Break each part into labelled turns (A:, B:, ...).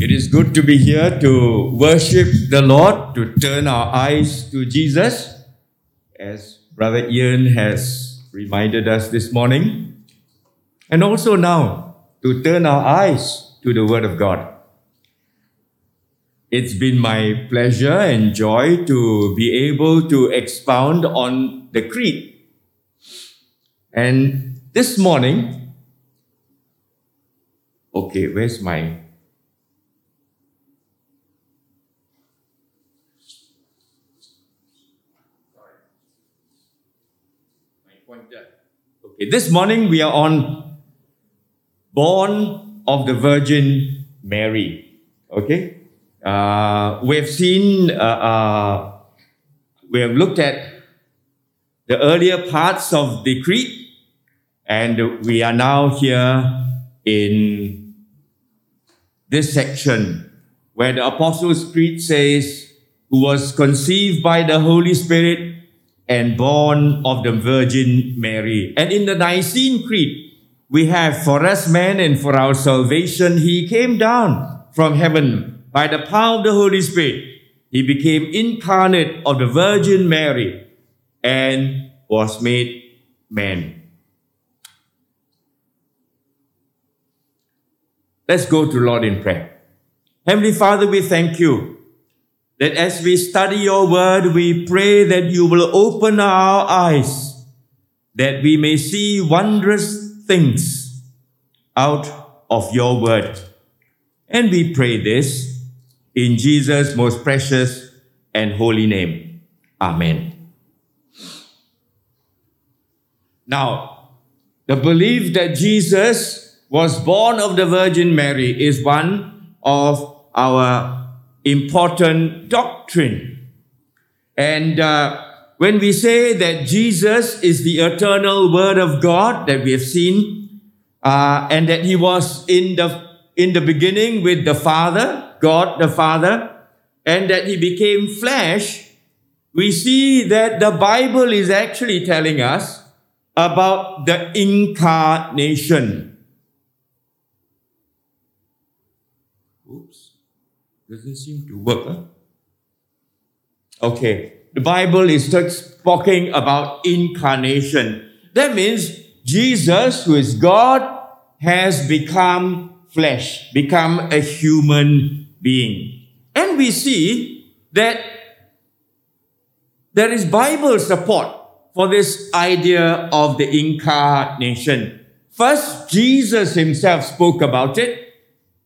A: It is good to be here to worship the Lord, to turn our eyes to Jesus, as Brother Ian has reminded us this morning, and also now to turn our eyes to the Word of God. It's been my pleasure and joy to be able to expound on the Creed. And this morning, okay, where's my Okay, this morning we are on Born of the Virgin Mary. Okay, uh, we have seen, uh, uh, we have looked at the earlier parts of the creed, and we are now here in this section where the Apostles' Creed says, who was conceived by the Holy Spirit and born of the Virgin Mary. And in the Nicene Creed, we have for us men and for our salvation, he came down from heaven by the power of the Holy Spirit. He became incarnate of the Virgin Mary and was made man. Let's go to Lord in prayer. Heavenly Father, we thank you that as we study your word, we pray that you will open our eyes, that we may see wondrous things out of your word. And we pray this in Jesus' most precious and holy name. Amen. Now, the belief that Jesus was born of the Virgin Mary is one of our important doctrine. And uh, when we say that Jesus is the eternal Word of God that we have seen, uh, and that He was in the in the beginning with the Father, God the Father, and that He became flesh, we see that the Bible is actually telling us about the incarnation. Doesn't seem to work. Huh? Okay, the Bible is talking about incarnation. That means Jesus, who is God, has become flesh, become a human being. And we see that there is Bible support for this idea of the incarnation. First, Jesus himself spoke about it.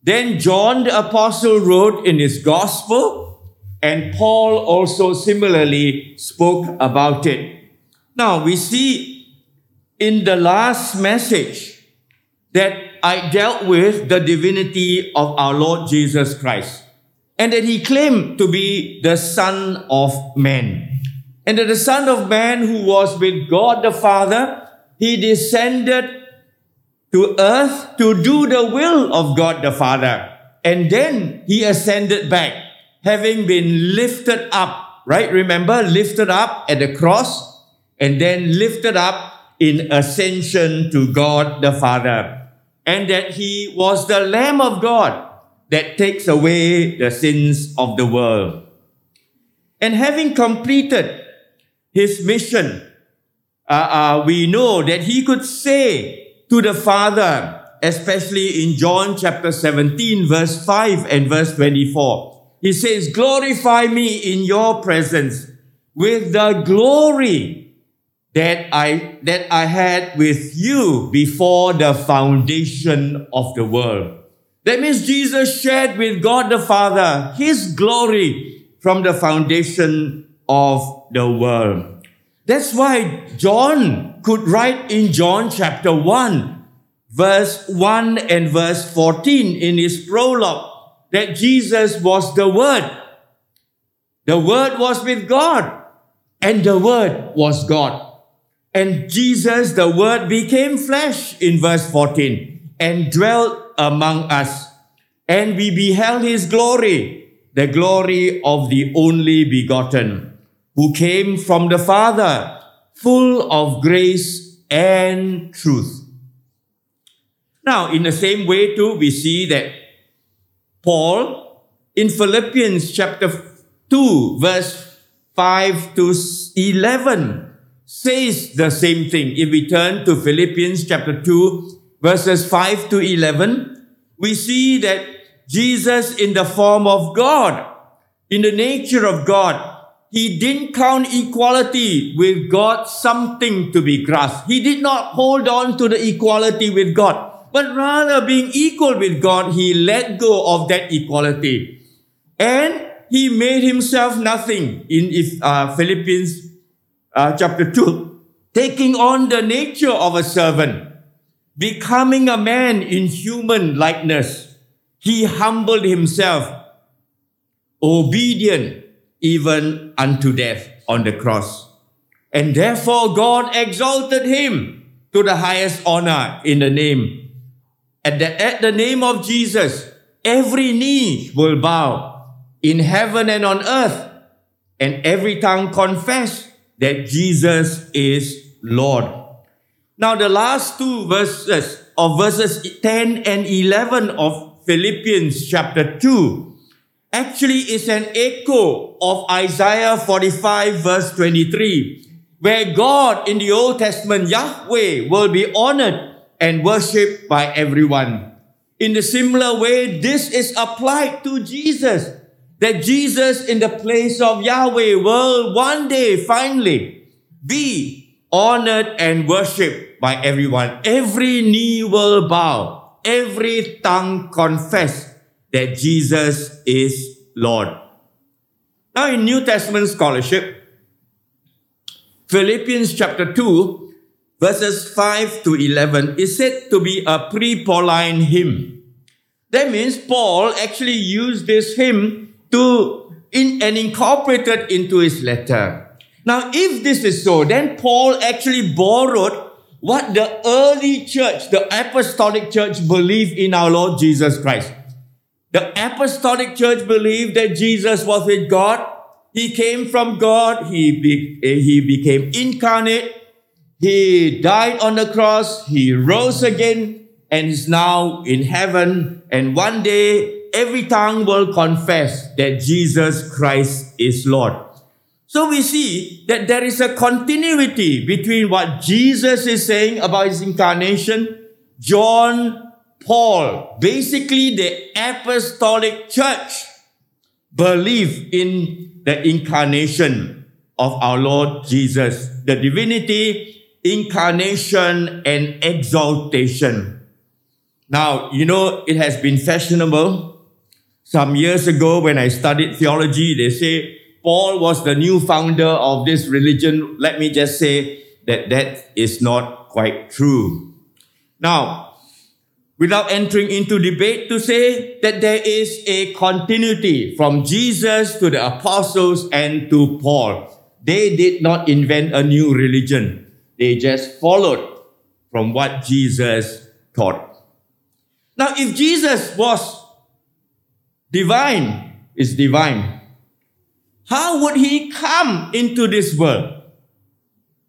A: Then John the Apostle wrote in his gospel, and Paul also similarly spoke about it. Now we see in the last message that I dealt with the divinity of our Lord Jesus Christ, and that he claimed to be the Son of Man. And that the Son of Man who was with God the Father, he descended to earth to do the will of God the Father. And then he ascended back, having been lifted up, right? Remember, lifted up at the cross and then lifted up in ascension to God the Father. And that he was the Lamb of God that takes away the sins of the world. And having completed his mission, uh, uh, we know that he could say to the Father, especially in John chapter 17, verse 5 and verse 24. He says, Glorify me in your presence with the glory that I, that I had with you before the foundation of the world. That means Jesus shared with God the Father his glory from the foundation of the world. That's why John could write in John chapter 1, verse 1 and verse 14 in his prologue that Jesus was the Word. The Word was with God, and the Word was God. And Jesus, the Word, became flesh in verse 14 and dwelt among us. And we beheld his glory, the glory of the only begotten, who came from the Father full of grace and truth. Now, in the same way, too, we see that Paul in Philippians chapter 2, verse 5 to 11 says the same thing. If we turn to Philippians chapter 2, verses 5 to 11, we see that Jesus, in the form of God, in the nature of God, he didn't count equality with God something to be grasped. He did not hold on to the equality with God, but rather being equal with God, he let go of that equality. And he made himself nothing in uh, Philippians uh, chapter 2, taking on the nature of a servant, becoming a man in human likeness. He humbled himself, obedient even unto death on the cross. And therefore God exalted him to the highest honor in the name. At the, at the name of Jesus, every knee will bow in heaven and on earth, and every tongue confess that Jesus is Lord. Now, the last two verses of verses 10 and 11 of Philippians chapter 2 actually is an echo of Isaiah 45 verse 23, where God in the Old Testament, Yahweh, will be honored and worshipped by everyone. In the similar way, this is applied to Jesus. That Jesus in the place of Yahweh will one day finally be honored and worshipped by everyone. Every knee will bow. Every tongue confess that Jesus is Lord. Now, in New Testament scholarship, Philippians chapter 2, verses 5 to 11 is said to be a pre Pauline hymn. That means Paul actually used this hymn to in, and incorporated into his letter. Now, if this is so, then Paul actually borrowed what the early church, the apostolic church, believed in our Lord Jesus Christ. The apostolic church believed that Jesus was with God. He came from God. He, be, eh, he became incarnate. He died on the cross. He rose again and is now in heaven. And one day, every tongue will confess that Jesus Christ is Lord. So we see that there is a continuity between what Jesus is saying about his incarnation, John Paul, basically the apostolic church, believe in the incarnation of our Lord Jesus, the divinity, incarnation, and exaltation. Now, you know, it has been fashionable. Some years ago, when I studied theology, they say Paul was the new founder of this religion. Let me just say that that is not quite true. Now, without entering into debate to say that there is a continuity from Jesus to the apostles and to Paul. They did not invent a new religion. They just followed from what Jesus taught. Now, if Jesus was divine, is divine, how would he come into this world?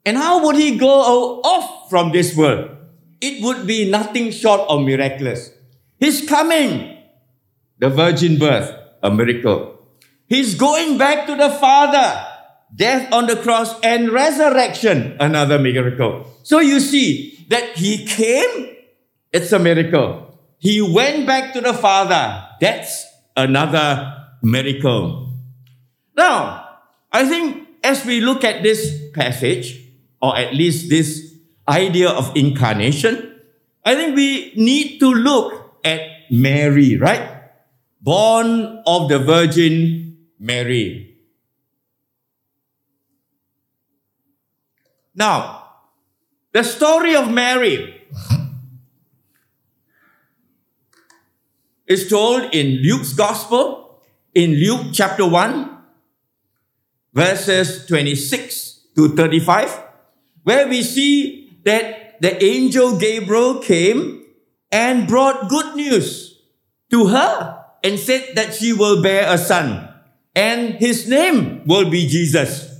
A: And how would he go off from this world? It would be nothing short of miraculous. His coming, the virgin birth, a miracle. He's going back to the Father, death on the cross and resurrection, another miracle. So you see that he came, it's a miracle. He went back to the Father, that's another miracle. Now, I think as we look at this passage, or at least this idea of incarnation, I think we need to look at Mary, right? Born of the Virgin Mary. Now, the story of Mary is told in Luke's Gospel, in Luke chapter 1, verses 26 to 35, where we see that the angel Gabriel came and brought good news to her and said that she will bear a son and his name will be Jesus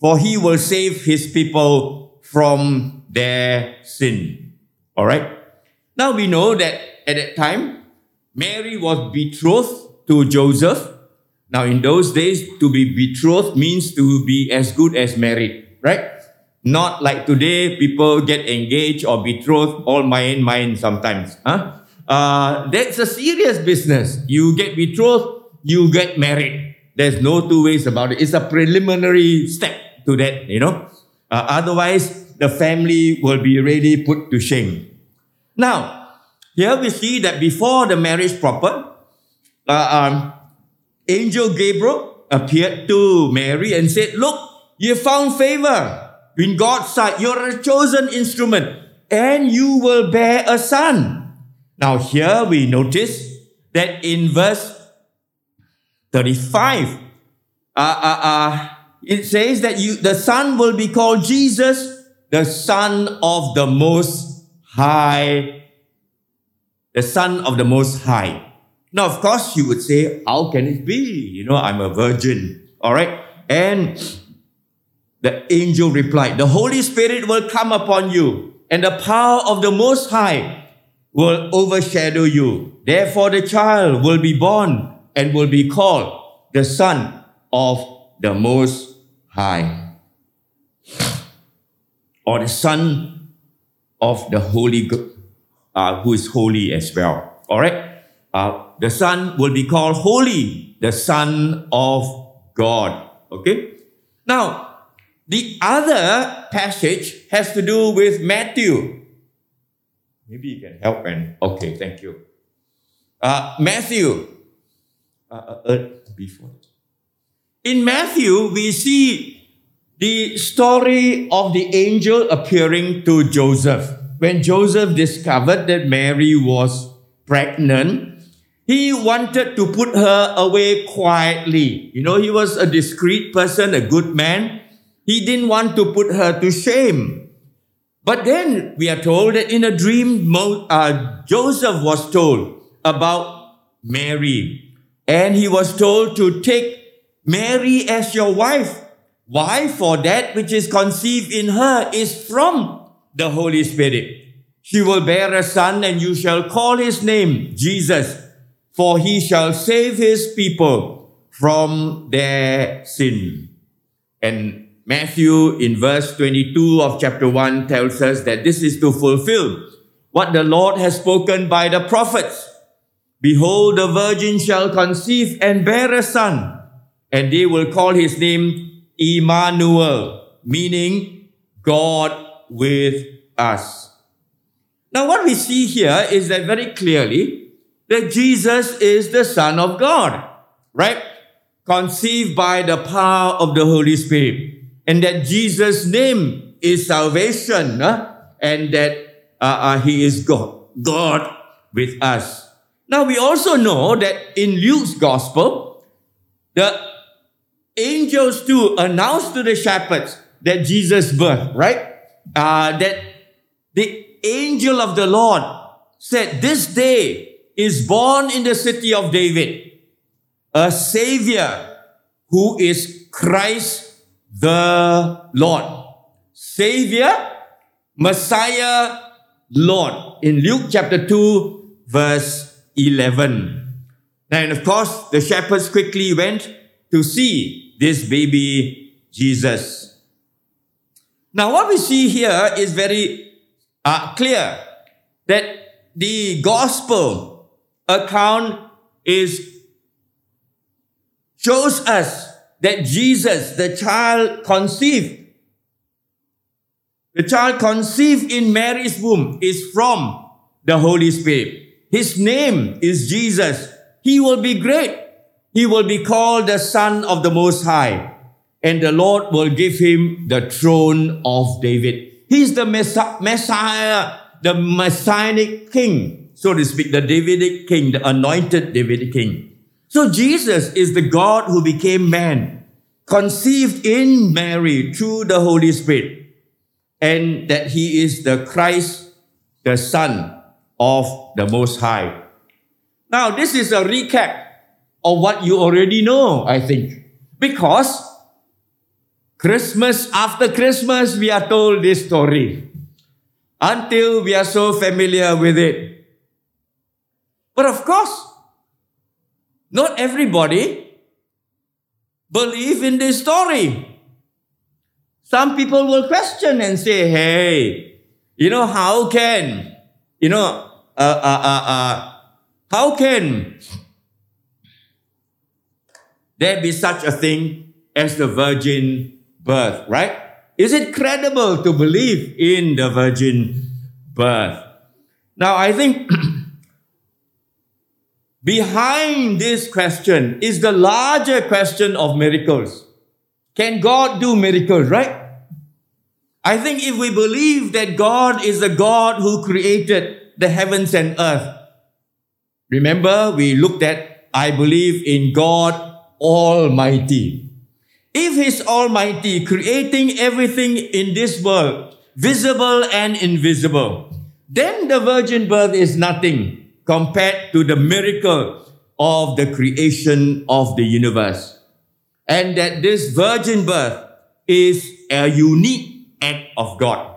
A: for he will save his people from their sin. All right. Now we know that at that time, Mary was betrothed to Joseph. Now, in those days, to be betrothed means to be as good as married, right? Not like today, people get engaged or betrothed all mine, mine sometimes. Huh? Uh, that's a serious business. You get betrothed, you get married. There's no two ways about it. It's a preliminary step to that, you know. Uh, otherwise, the family will be really put to shame. Now, here we see that before the marriage proper, uh, um, angel Gabriel appeared to Mary and said, Look, you found favor in God's sight. You're a chosen instrument and you will bear a son. Now, here we notice that in verse 35, uh, uh, uh, it says that you, the son will be called Jesus, the son of the most high. The son of the most high. Now, of course, you would say, how can it be? You know, I'm a virgin. All right. And the angel replied, The Holy Spirit will come upon you, and the power of the Most High will overshadow you. Therefore, the child will be born and will be called the Son of the Most High, or the Son of the Holy, uh, who is holy as well. All right, uh, the Son will be called Holy, the Son of God. Okay, now the other passage has to do with Matthew. Maybe you can help and okay, thank you. Uh, Matthew. Uh, uh, uh, before. In Matthew, we see the story of the angel appearing to Joseph. When Joseph discovered that Mary was pregnant, he wanted to put her away quietly. You know, he was a discreet person, a good man. He didn't want to put her to shame. But then we are told that in a dream, uh, Joseph was told about Mary. And he was told to take Mary as your wife. Why? For that which is conceived in her is from the Holy Spirit. She will bear a son, and you shall call his name Jesus, for he shall save his people from their sin. And Matthew in verse 22 of chapter 1 tells us that this is to fulfill what the Lord has spoken by the prophets. Behold, the virgin shall conceive and bear a son, and they will call his name Emmanuel, meaning God with us. Now, what we see here is that very clearly that Jesus is the Son of God, right? Conceived by the power of the Holy Spirit and that Jesus' name is salvation, and that uh, uh, He is God, God with us. Now we also know that in Luke's gospel, the angels too announced to the shepherds that Jesus' birth, right? Uh, that the angel of the Lord said, This day is born in the city of David a Savior who is Christ the Lord. Savior, Messiah, Lord. In Luke chapter 2, verse 11. And of course, the shepherds quickly went to see this baby Jesus. Now, what we see here is very uh, clear that the gospel account is shows us that Jesus, the child conceived, the child conceived in Mary's womb is from the Holy Spirit. His name is Jesus. He will be great. He will be called the Son of the Most High. And the Lord will give him the throne of David. He's the Messiah, the Messianic King, so to speak, the Davidic King, the anointed Davidic King. So Jesus is the God who became man, conceived in Mary through the Holy Spirit, and that he is the Christ, the Son of the Most High. Now, this is a recap of what you already know, I think. Because Christmas after Christmas, we are told this story until we are so familiar with it. But of course, not everybody believe in this story. Some people will question and say, hey, you know, how can, you know, uh, uh, uh, uh, how can there be such a thing as the virgin birth, right? Is it credible to believe in the virgin birth? Now, I think behind this question is the larger question of miracles. Can God do miracles, right? I think if we believe that God is the God who created the heavens and earth, remember we looked at, I believe in God Almighty. If He's Almighty, creating everything in this world, visible and invisible, then the virgin birth is nothing compared to the miracle of the creation of the universe. And that this virgin birth is a unique act of God.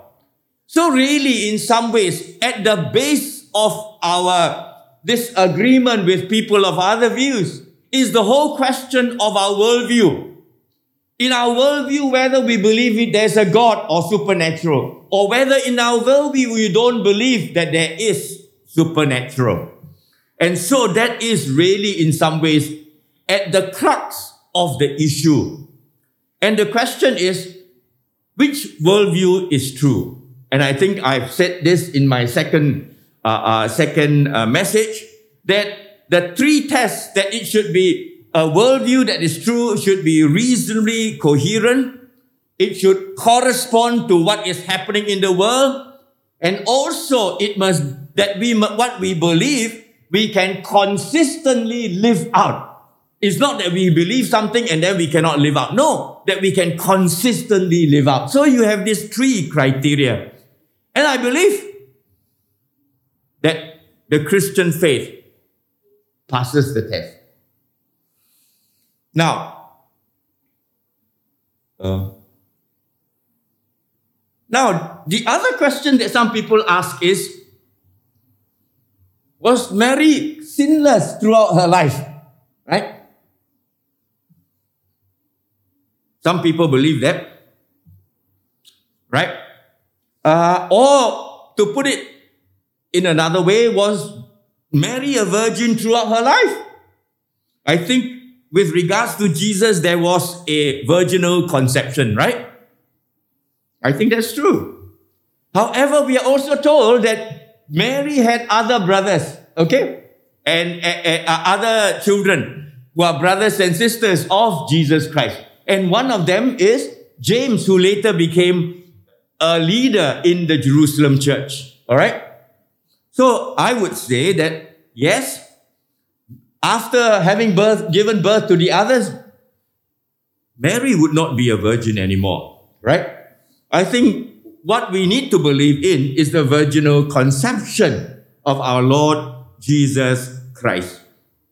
A: So really, in some ways, at the base of our disagreement with people of other views is the whole question of our worldview. In our worldview, whether we believe it, there's a God or supernatural, or whether in our worldview we don't believe that there is supernatural. And so that is really, in some ways, at the crux of the issue. And the question is, which worldview is true? And I think I've said this in my second, uh, uh, second uh, message that the three tests that it should be a worldview that is true should be reasonably coherent. It should correspond to what is happening in the world. And also it must, that we, what we believe, we can consistently live out. It's not that we believe something and then we cannot live out. No, that we can consistently live out. So you have these three criteria. And I believe that the Christian faith passes the test. Now, uh, now the other question that some people ask is, was Mary sinless throughout her life? Right? Some people believe that. Right? Uh, or to put it in another way, was Mary a virgin throughout her life? I think with regards to Jesus, there was a virginal conception, right? I think that's true. However, we are also told that Mary had other brothers, okay? And uh, uh, other children who are brothers and sisters of Jesus Christ. And one of them is James, who later became a leader in the Jerusalem church. All right? So I would say that yes, after having birth, given birth to the others, Mary would not be a virgin anymore, right? I think what we need to believe in is the virginal conception of our Lord Jesus Christ.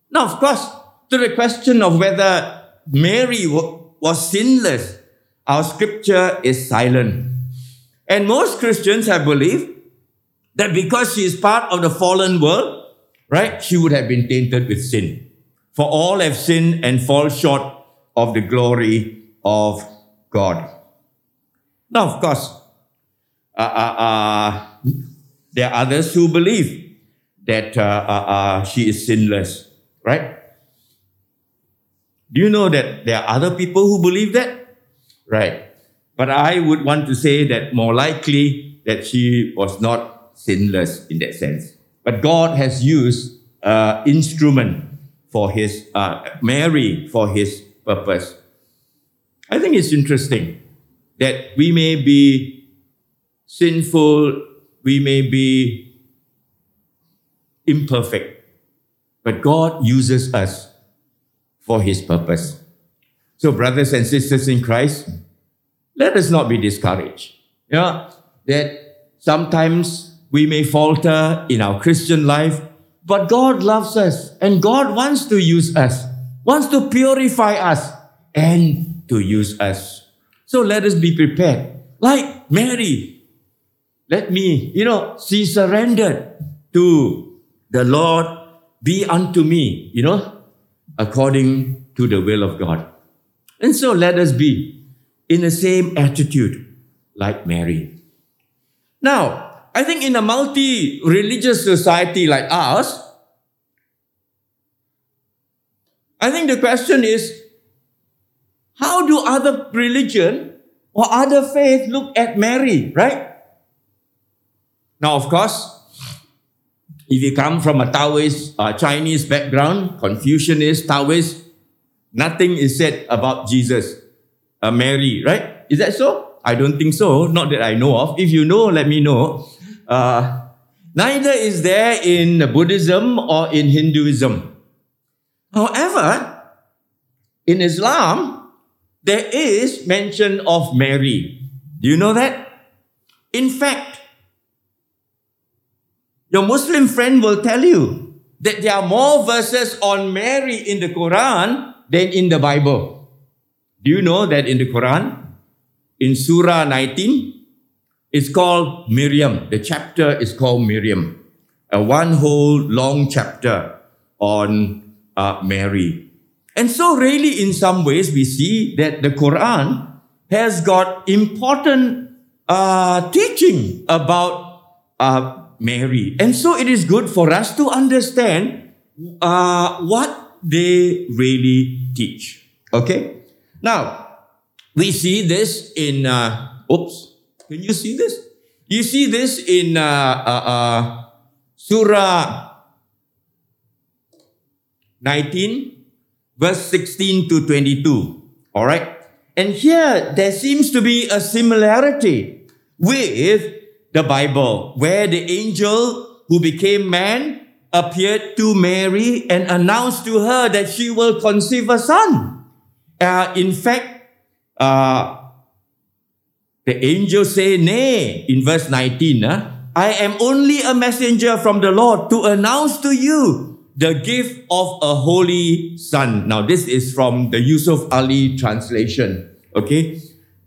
A: Now, of course, to the question of whether Mary was sinless, our scripture is silent. And most Christians have believed that because she is part of the fallen world, right, she would have been tainted with sin. For all have sinned and fall short of the glory of God. Now, of course, uh, uh, uh, there are others who believe that uh, uh, she is sinless, right? Do you know that there are other people who believe that? Right. But I would want to say that more likely that she was not sinless in that sense. But God has used uh, instrument for his uh, Mary for his purpose. I think it's interesting that we may be sinful, we may be imperfect, but God uses us for his purpose. So, brothers and sisters in Christ, let us not be discouraged. You know, that sometimes we may falter in our Christian life, but God loves us and God wants to use us, wants to purify us and to use us. So let us be prepared. Like Mary, let me, you know, she surrendered to the Lord be unto me, you know, according to the will of God. And so let us be in the same attitude like Mary. Now, I think in a multi religious society like ours, I think the question is how do other religion or other faith look at Mary, right? Now, of course, if you come from a Taoist uh, Chinese background, Confucianist, Taoist, nothing is said about Jesus, uh, Mary, right? Is that so? I don't think so. Not that I know of. If you know, let me know. Uh, neither is there in Buddhism or in Hinduism. However, in Islam, there is mention of Mary. Do you know that? In fact, your Muslim friend will tell you that there are more verses on Mary in the Quran than in the Bible. Do you know that in the Quran, in Surah 19, it's called Miriam. The chapter is called Miriam. A one whole long chapter on uh, Mary. And so, really, in some ways, we see that the Quran has got important uh, teaching about uh, Mary. And so it is good for us to understand uh, what they really teach. Okay? Now, we see this in, uh, oops, can you see this? You see this in uh, uh, uh Surah 19, verse 16 to 22. All right? And here there seems to be a similarity with the Bible, where the angel who became man appeared to Mary and announced to her that she will conceive a son. Uh, in fact, uh, the angel say, Nay, in verse 19, uh, I am only a messenger from the Lord to announce to you the gift of a holy son. Now, this is from the Yusuf Ali translation. Okay.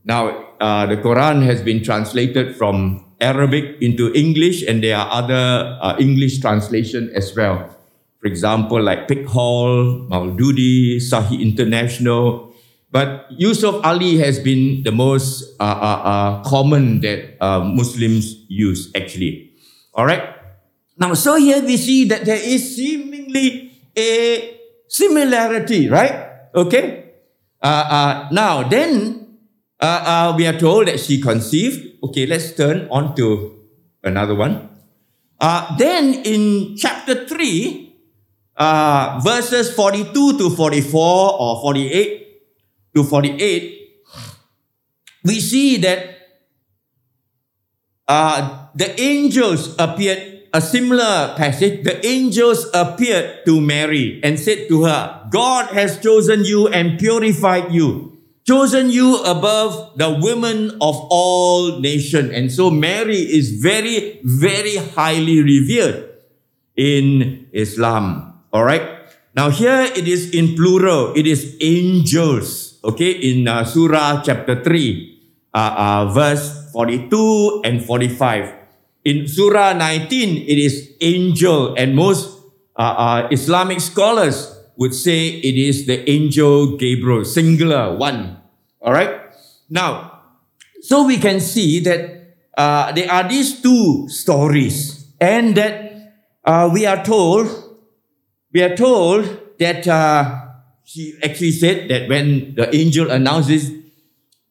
A: Now, uh, the Quran has been translated from Arabic into English, and there are other uh, English translation as well. For example, like Pickthall, Maududi, Sahih International. But Yusuf Ali has been the most uh, uh, uh common that uh, Muslims use actually. All right. Now, so here we see that there is seemingly a similarity, right? Okay. Uh, now, then we are told that she conceived Okay, let's turn on to another one. Uh, then in chapter 3, uh, verses 42 to 44 or 48 to 48, we see that uh, the angels appeared, a similar passage, the angels appeared to Mary and said to her, God has chosen you and purified you chosen you above the women of all nations. And so Mary is very, very highly revered in Islam. All right. Now here it is in plural. It is angels. Okay. In uh, Surah chapter 3, uh, uh, verse 42 and 45. In Surah 19, it is angel. And most uh, uh, Islamic scholars would say it is the angel Gabriel, singular, one. All right. Now, so we can see that uh, there are these two stories, and that uh, we are told, we are told that uh, she actually said that when the angel announces,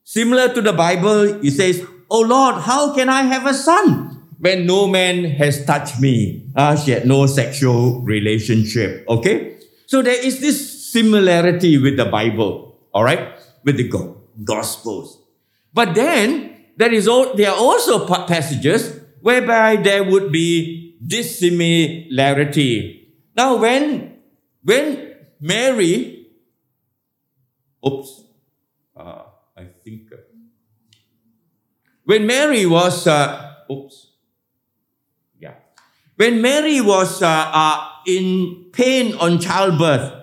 A: similar to the Bible, he says, "Oh Lord, how can I have a son?" when no man has touched me. Uh, she had no sexual relationship. Okay? So there is this similarity with the Bible, all right? With the. Gospels. But then there is there are also passages whereby there would be dissimilarity. Now, when when Mary, oops, uh, I think uh, when Mary was, uh, oops, yeah, when Mary was uh, uh, in pain on childbirth,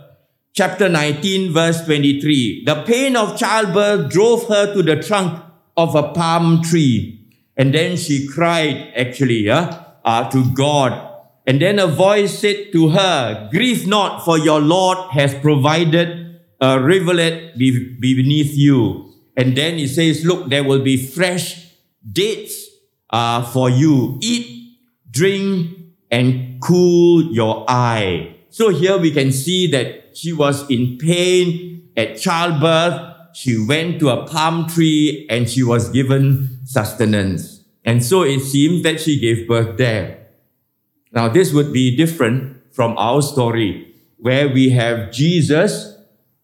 A: chapter 19, verse 23. The pain of childbirth drove her to the trunk of a palm tree. And then she cried, actually, uh, uh, to God. And then a voice said to her, Grieve not, for your Lord has provided a rivulet be- beneath you. And then he says, Look, there will be fresh dates uh, for you. Eat, drink, and cool your eye. So here we can see that she was in pain at childbirth. She went to a palm tree and she was given sustenance. And so it seems that she gave birth there. Now this would be different from our story where we have Jesus,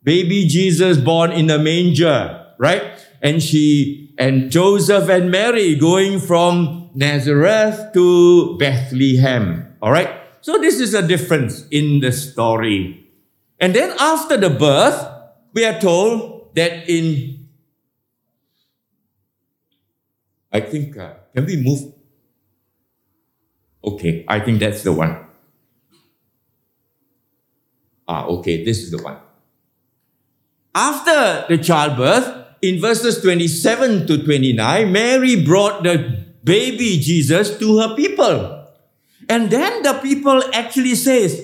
A: baby Jesus born in a manger, right? And she and Joseph and Mary going from Nazareth to Bethlehem. All right. So this is a difference in the story. And then after the birth, we are told that in, I think, uh, can we move? Okay, I think that's the one. Ah, okay, this is the one. After the childbirth, in verses 27 to 29, Mary brought the baby Jesus to her people. And then the people actually says,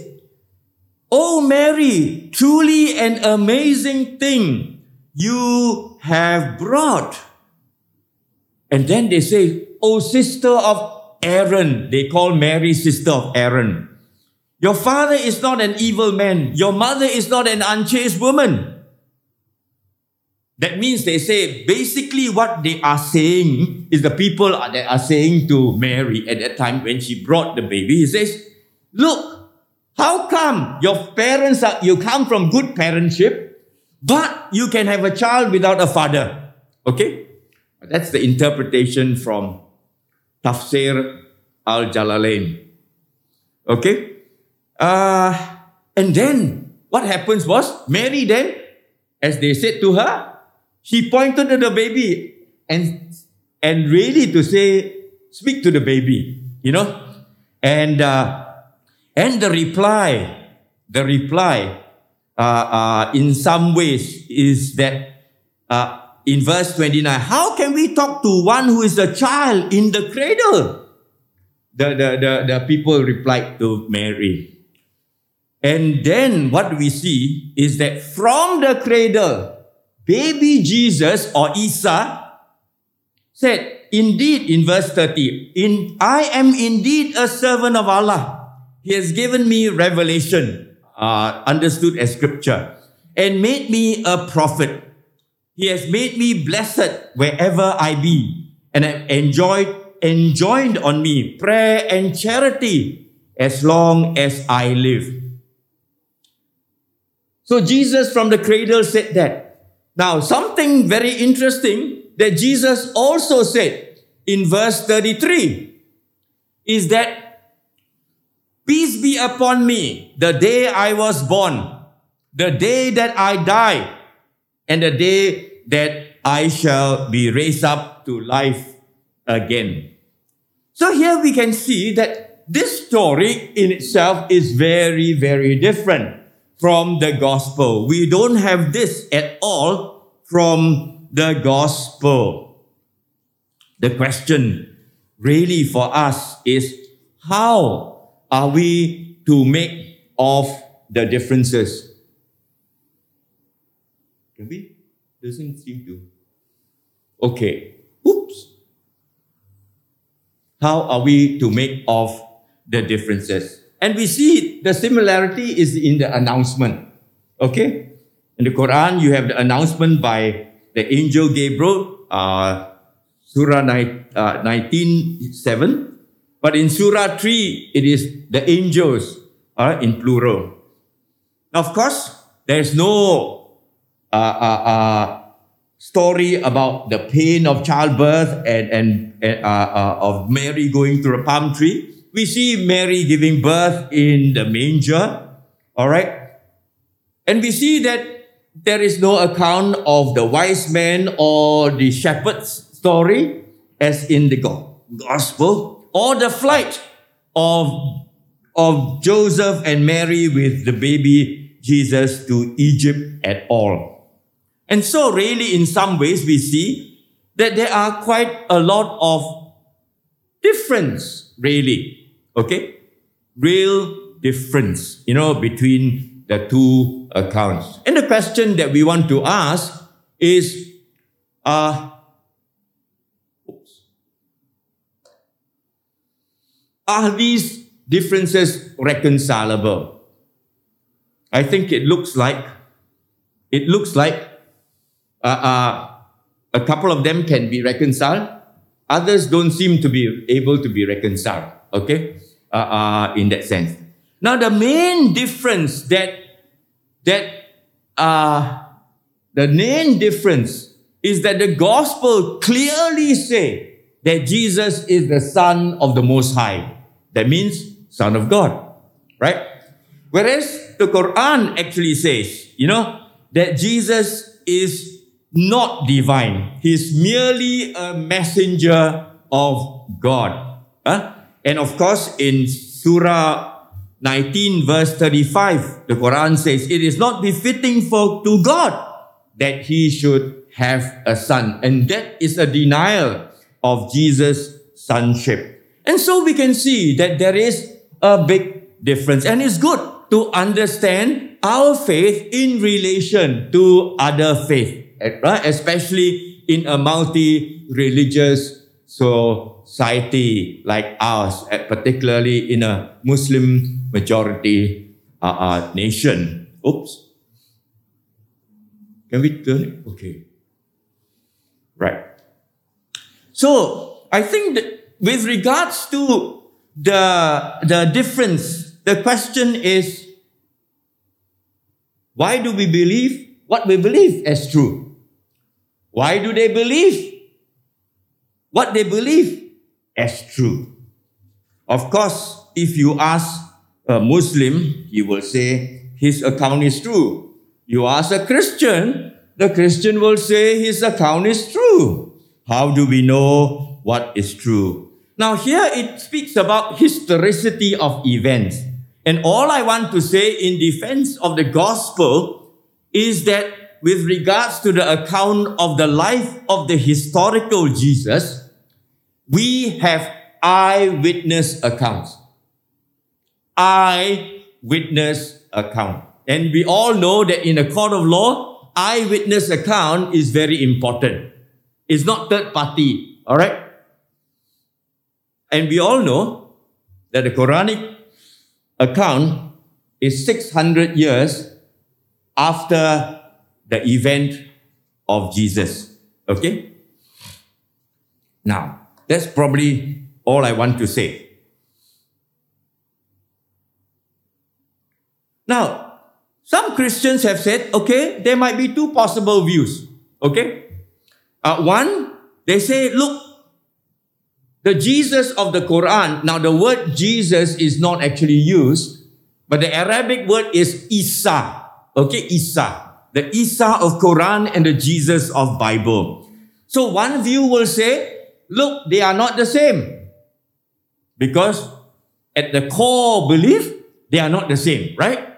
A: Oh Mary, truly an amazing thing you have brought. And then they say, Oh sister of Aaron, they call Mary sister of Aaron. Your father is not an evil man. Your mother is not an unchaste woman. That means they say basically what they are saying is the people that are saying to Mary at that time when she brought the baby. He says, Look, how come your parents are, you come from good parentship, but you can have a child without a father? Okay? That's the interpretation from Tafsir al Jalalain. Okay? Uh, and then what happens was Mary then, as they said to her, she pointed to the baby and, and really to say, speak to the baby, you know? And, uh, and the reply, the reply, uh, uh, in some ways is that uh, in verse 29, how can we talk to one who is a child in the cradle? The, the, the, the people replied to Mary. And then what we see is that from the cradle, baby Jesus or Isa said, Indeed, in verse 30, in, I am indeed a servant of Allah. He has given me revelation, uh, understood as scripture, and made me a prophet. He has made me blessed wherever I be, and have enjoyed, enjoined on me prayer and charity as long as I live. So Jesus from the cradle said that now, something very interesting that Jesus also said in verse 33 is that peace be upon me the day I was born, the day that I die, and the day that I shall be raised up to life again. So here we can see that this story in itself is very, very different from the gospel. We don't have this at all from the gospel. The question really for us is how are we to make of the differences? Can we? Doesn't seem to. Okay. Oops. How are we to make of the differences? And we see the similarity is in the announcement. Okay? In the Quran, you have the announcement by the angel Gabriel, uh, Surah 9, uh, 19, 7. But in Surah 3, it is the angels uh, in plural. Now, of course, there's no uh, uh, uh, story about the pain of childbirth and, and uh, uh, of Mary going through a palm tree we see Mary giving birth in the manger. All right. And we see that there is no account of the wise men or the shepherd's story as in the gospel or the flight of, of Joseph and Mary with the baby Jesus to Egypt at all. And so really in some ways we see that there are quite a lot of difference really Okay? real difference, you know, between the two accounts. And the question that we want to ask is, uh, are these differences reconcilable? I think it looks like it looks like uh, uh, a couple of them can be reconciled. Others don't seem to be able to be reconciled. Okay, uh, uh, in that sense. Now the main difference that that uh, the main difference is that the gospel clearly say that Jesus is the Son of the Most High. That means Son of God, right? Whereas the Quran actually says, you know, that Jesus is not divine. He's merely a messenger of God. Huh? And of course, in Surah 19, verse 35, the Quran says, It is not befitting for to God that he should have a son. And that is a denial of Jesus' sonship. And so we can see that there is a big difference. And it's good to understand our faith in relation to other faith, right? Especially in a multi-religious society like ours, particularly in a Muslim majority uh, uh, nation. Oops. Can we turn it? Okay. Right. So I think that with regards to the, the difference the question is why do we believe what we believe as true? Why do they believe what they believe as true? Of course, if you ask a Muslim, he will say his account is true. You ask a Christian, the Christian will say his account is true. How do we know what is true? Now, here it speaks about historicity of events. And all I want to say in defense of the gospel is that with regards to the account of the life of the historical Jesus, we have eyewitness accounts. Eyewitness account. And we all know that in a court of law, eyewitness account is very important. It's not third party, all right? And we all know that the Quranic account is 600 years after the event of Jesus. Okay? Now, that's probably all I want to say. Now, some Christians have said, okay, there might be two possible views. Okay? Uh, one, they say, look, the Jesus of the Quran, now the word Jesus is not actually used, but the Arabic word is Isa. Okay, Isa. The Isa of Quran and the Jesus of Bible. So one view will say, look, they are not the same. Because at the core belief, they are not the same, right?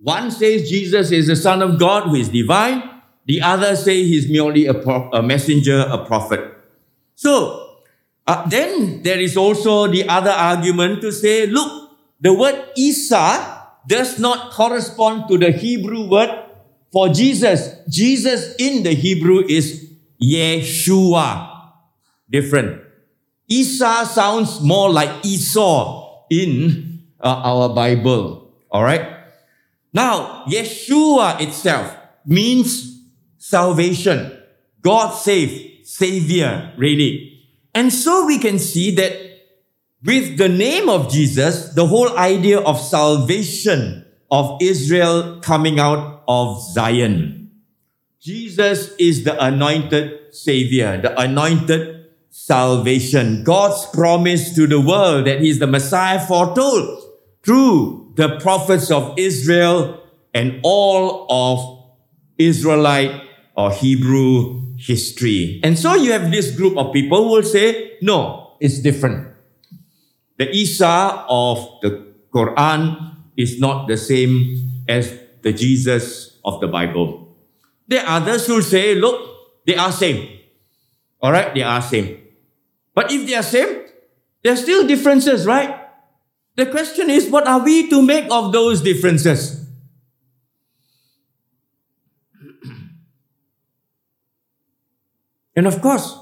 A: One says Jesus is the Son of God who is divine. The other say he's merely a, pro- a messenger, a prophet. So uh, then there is also the other argument to say, look, the word Isa does not correspond to the Hebrew word for Jesus. Jesus in the Hebrew is Yeshua. Different. Isa sounds more like Esau in uh, our Bible. All right. Now, Yeshua itself means salvation. God save, Savior, really. And so we can see that with the name of Jesus, the whole idea of salvation of Israel coming out of Zion. Jesus is the anointed Savior, the anointed salvation. God's promise to the world that He's the Messiah foretold through the prophets of Israel and all of Israelite or Hebrew history. And so you have this group of people who will say, no, it's different. The Isa of the Quran is not the same as the Jesus of the Bible. There are others who say, look, they are same. All right, they are same. But if they are same, there are still differences, right? The question is, what are we to make of those differences? And of course,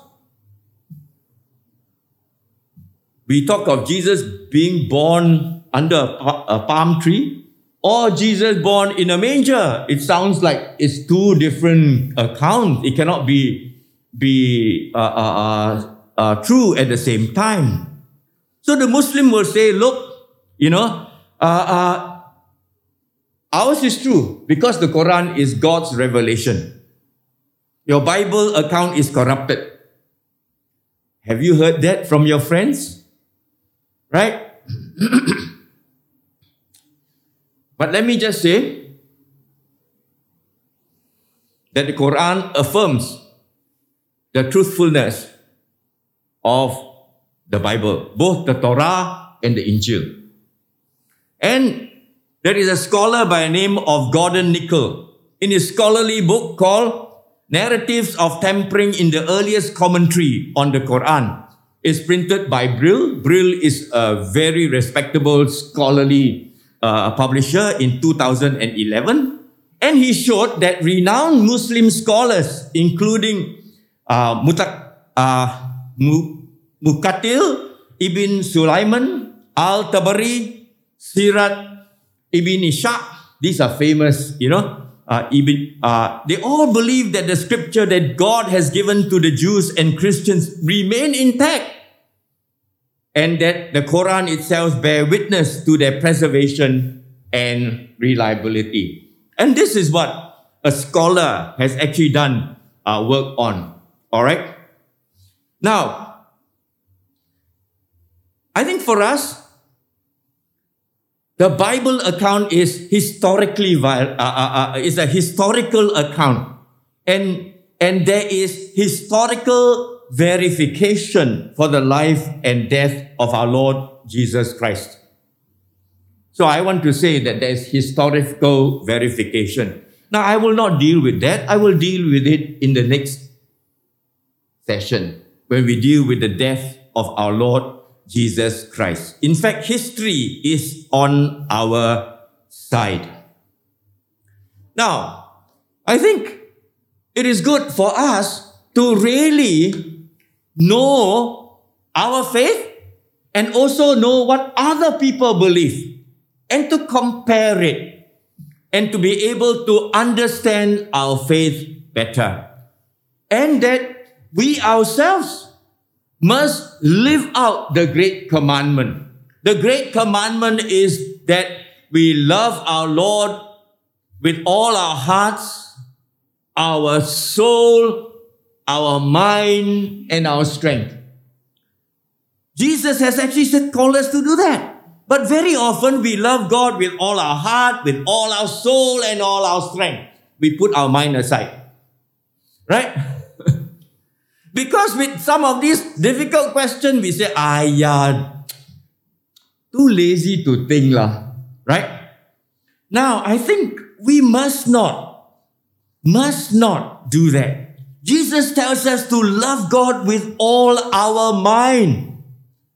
A: we talk of Jesus being born under a palm tree or Jesus born in a manger. It sounds like it's two different accounts. It cannot be, be uh, uh, uh, uh true at the same time. So the Muslim will say, look, you know, uh, uh, ours is true because the Quran is God's revelation. Your Bible account is corrupted. Have you heard that from your friends? Right? but let me just say that the Quran affirms the truthfulness of the Bible, both the Torah and the Injil. And there is a scholar by the name of Gordon Nickel in his scholarly book called Narratives of Tampering in the earliest commentary on the Quran is printed by Brill. Brill is a very respectable scholarly uh, publisher in 2011. And he showed that renowned Muslim scholars, including uh, Mutak, uh, Mukatil ibn Sulaiman, Al Tabari, Sirat ibn Ishaq, these are famous, you know, uh, even, uh, they all believe that the scripture that God has given to the Jews and Christians remain intact and that the Quran itself bear witness to their preservation and reliability. And this is what a scholar has actually done uh, work on. All right. Now, I think for us, the Bible account is historically uh, uh, uh, is a historical account, and and there is historical verification for the life and death of our Lord Jesus Christ. So I want to say that there is historical verification. Now I will not deal with that. I will deal with it in the next session when we deal with the death of our Lord Jesus Christ. In fact, history is on our side. Now, I think it is good for us to really know our faith and also know what other people believe and to compare it and to be able to understand our faith better. And that we ourselves must live out the great commandment. The great commandment is that we love our Lord with all our hearts, our soul, our mind, and our strength. Jesus has actually said, called us to do that. But very often we love God with all our heart, with all our soul, and all our strength. We put our mind aside. Right? Because with some of these difficult questions, we say, ah, too lazy to think lah. Right? Now, I think we must not, must not do that. Jesus tells us to love God with all our mind.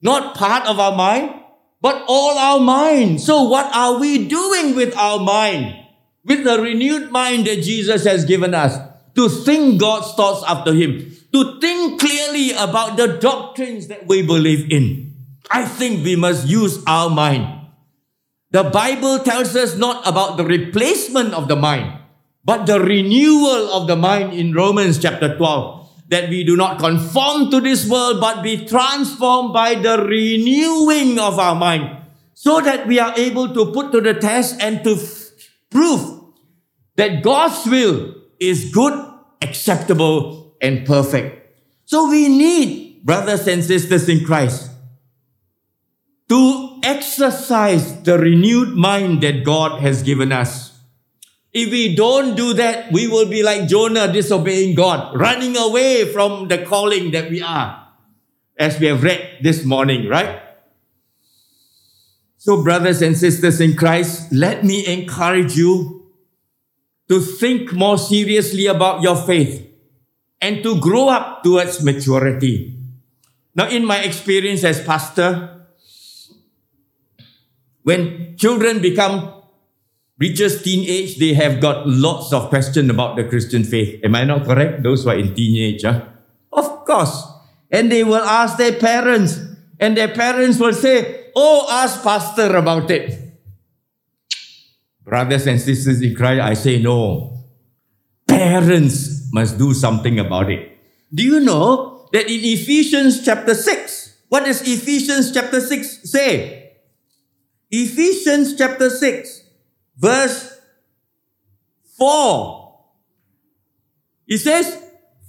A: Not part of our mind, but all our mind. So what are we doing with our mind? With the renewed mind that Jesus has given us to think God's thoughts after Him to think clearly about the doctrines that we believe in. I think we must use our mind. The Bible tells us not about the replacement of the mind, but the renewal of the mind in Romans chapter 12. That we do not conform to this world, but be transformed by the renewing of our mind, so that we are able to put to the test and to f- prove that God's will is good, acceptable, and perfect. So we need, brothers and sisters in Christ, to exercise the renewed mind that God has given us. If we don't do that, we will be like Jonah disobeying God, running away from the calling that we are, as we have read this morning, right? So, brothers and sisters in Christ, let me encourage you to think more seriously about your faith and to grow up towards maturity. Now, in my experience as pastor, When children become reaches teenage, they have got lots of questions about the Christian faith. Am I not correct? Those who are in teenage, huh? Of course. And they will ask their parents, and their parents will say, Oh, ask pastor about it. Brothers and sisters in Christ, I say no. Parents must do something about it. Do you know that in Ephesians chapter 6, what does Ephesians chapter 6 say? Ephesians chapter 6, verse 4. It says,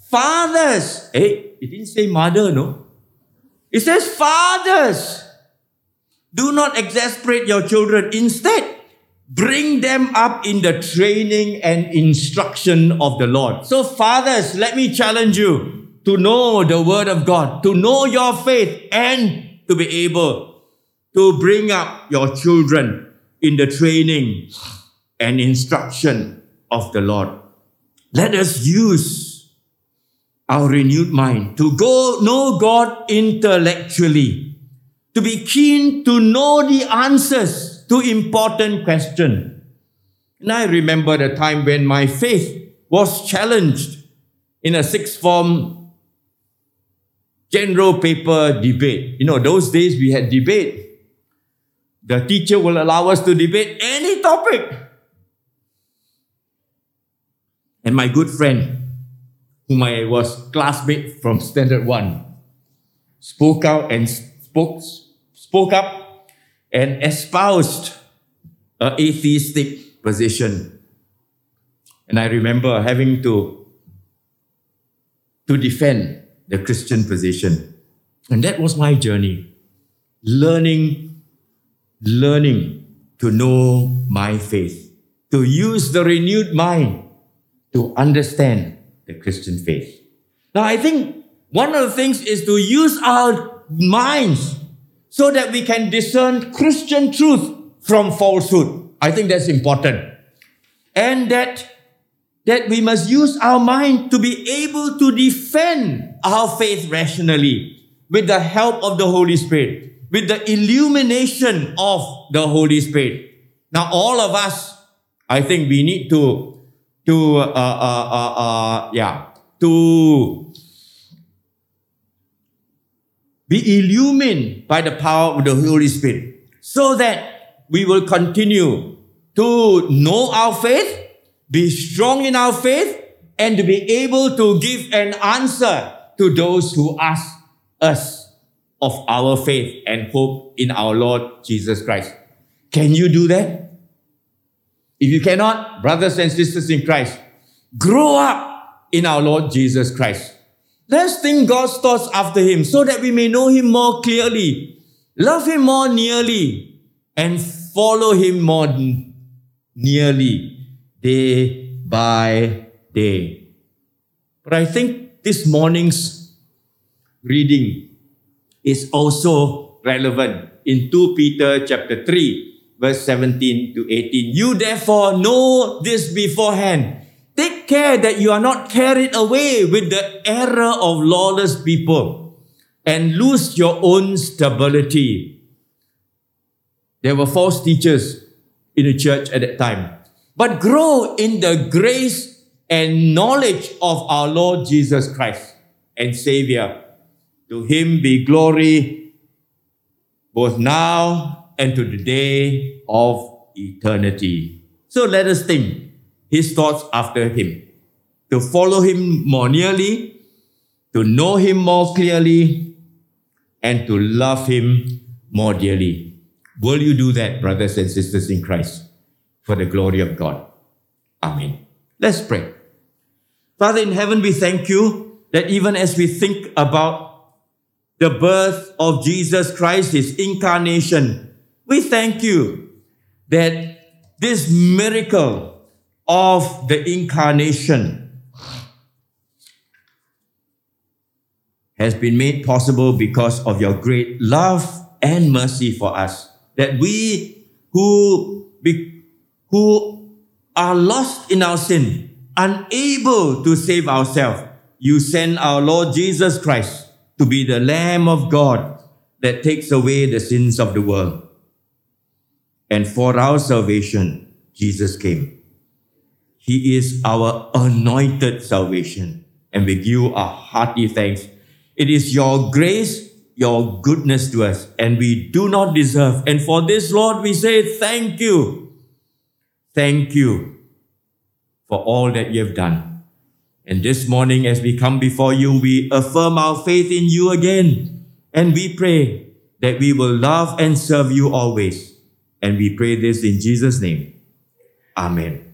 A: Fathers. Hey, it didn't say mother, no? It says, Fathers. Do not exasperate your children. Instead, bring them up in the training and instruction of the Lord. So, fathers, let me challenge you to know the word of God, to know your faith, and to be able to bring up your children in the training and instruction of the Lord. Let us use our renewed mind to go know God intellectually, to be keen to know the answers to important questions. And I remember the time when my faith was challenged in a sixth form general paper debate. You know, those days we had debate. The teacher will allow us to debate any topic. And my good friend, whom I was classmate from standard one, spoke out and spoke, spoke up and espoused an atheistic position. And I remember having to, to defend the Christian position. And that was my journey. Learning, learning to know my faith, to use the renewed mind to understand the Christian faith. Now, I think one of the things is to use our minds so that we can discern Christian truth from falsehood. I think that's important. And that, that we must use our mind to be able to defend our faith rationally with the help of the Holy Spirit, with the illumination of the Holy Spirit. Now, all of us, I think we need to to uh, uh, uh, uh, yeah to be illumined by the power of the Holy Spirit, so that we will continue to know our faith, be strong in our faith, and to be able to give an answer to those who ask us of our faith and hope in our Lord Jesus Christ. Can you do that? If you cannot, brothers and sisters in Christ, grow up in our Lord Jesus Christ. Let's think God's thoughts after Him so that we may know Him more clearly, love Him more nearly, and follow Him more nearly day by day. But I think this morning's reading is also relevant in 2 Peter chapter 3 verse 17 to 18. You therefore know this beforehand. Take care that you are not carried away with the error of lawless people and lose your own stability. There were false teachers in the church at that time. But grow in the grace and knowledge of our Lord Jesus Christ and Savior. To him be glory both now and to the day of eternity. So let us think his thoughts after him, to follow him more nearly, to know him more clearly, and to love him more dearly. Will you do that, brothers and sisters in Christ, for the glory of God? Amen. Let's pray. Father in heaven, we thank you that even as we think about the birth of Jesus Christ, his incarnation, we thank you that this miracle of the incarnation has been made possible because of your great love and mercy for us. That we who, be, who are lost in our sin, unable to save ourselves, you send our Lord Jesus Christ to be the Lamb of God that takes away the sins of the world. And for our salvation, Jesus came. He is our anointed salvation. And we give our hearty thanks. It is your grace, your goodness to us, and we do not deserve. And for this, Lord, we say thank you. Thank you for all that you have done. And this morning, as we come before you, we affirm our faith in you again. And we pray that we will love and serve you always. And we pray this in Jesus' name. Amen.